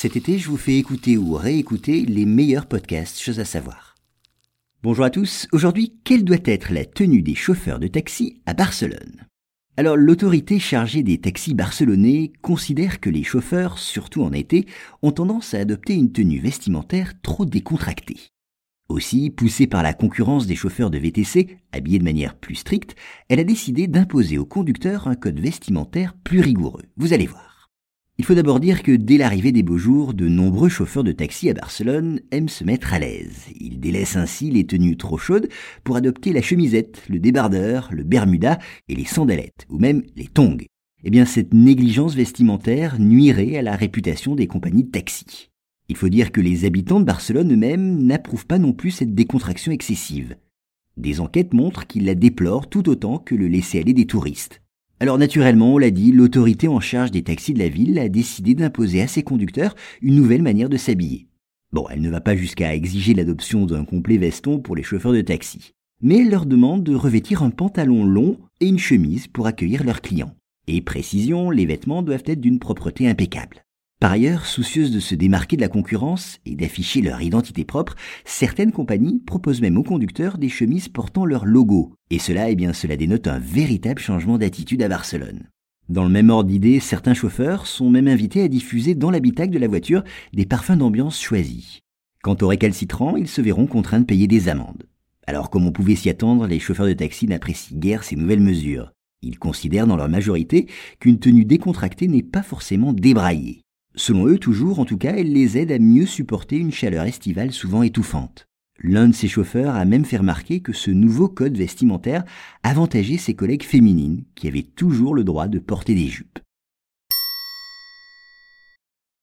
Cet été, je vous fais écouter ou réécouter les meilleurs podcasts, choses à savoir. Bonjour à tous, aujourd'hui, quelle doit être la tenue des chauffeurs de taxi à Barcelone? Alors, l'autorité chargée des taxis barcelonais considère que les chauffeurs, surtout en été, ont tendance à adopter une tenue vestimentaire trop décontractée. Aussi, poussée par la concurrence des chauffeurs de VTC, habillés de manière plus stricte, elle a décidé d'imposer aux conducteurs un code vestimentaire plus rigoureux. Vous allez voir. Il faut d'abord dire que dès l'arrivée des beaux jours, de nombreux chauffeurs de taxi à Barcelone aiment se mettre à l'aise. Ils délaissent ainsi les tenues trop chaudes pour adopter la chemisette, le débardeur, le bermuda et les sandalettes, ou même les tongs. Eh bien, cette négligence vestimentaire nuirait à la réputation des compagnies de taxi. Il faut dire que les habitants de Barcelone eux-mêmes n'approuvent pas non plus cette décontraction excessive. Des enquêtes montrent qu'ils la déplorent tout autant que le laisser-aller des touristes. Alors naturellement, on l'a dit, l'autorité en charge des taxis de la ville a décidé d'imposer à ses conducteurs une nouvelle manière de s'habiller. Bon, elle ne va pas jusqu'à exiger l'adoption d'un complet veston pour les chauffeurs de taxi, mais elle leur demande de revêtir un pantalon long et une chemise pour accueillir leurs clients. Et précision, les vêtements doivent être d'une propreté impeccable. Par ailleurs, soucieuses de se démarquer de la concurrence et d'afficher leur identité propre, certaines compagnies proposent même aux conducteurs des chemises portant leur logo. Et cela, eh bien, cela dénote un véritable changement d'attitude à Barcelone. Dans le même ordre d'idée, certains chauffeurs sont même invités à diffuser dans l'habitacle de la voiture des parfums d'ambiance choisis. Quant aux récalcitrants, ils se verront contraints de payer des amendes. Alors comme on pouvait s'y attendre, les chauffeurs de taxi n'apprécient guère ces nouvelles mesures. Ils considèrent dans leur majorité qu'une tenue décontractée n'est pas forcément débraillée. Selon eux toujours, en tout cas, elle les aide à mieux supporter une chaleur estivale souvent étouffante. L'un de ses chauffeurs a même fait remarquer que ce nouveau code vestimentaire avantageait ses collègues féminines qui avaient toujours le droit de porter des jupes.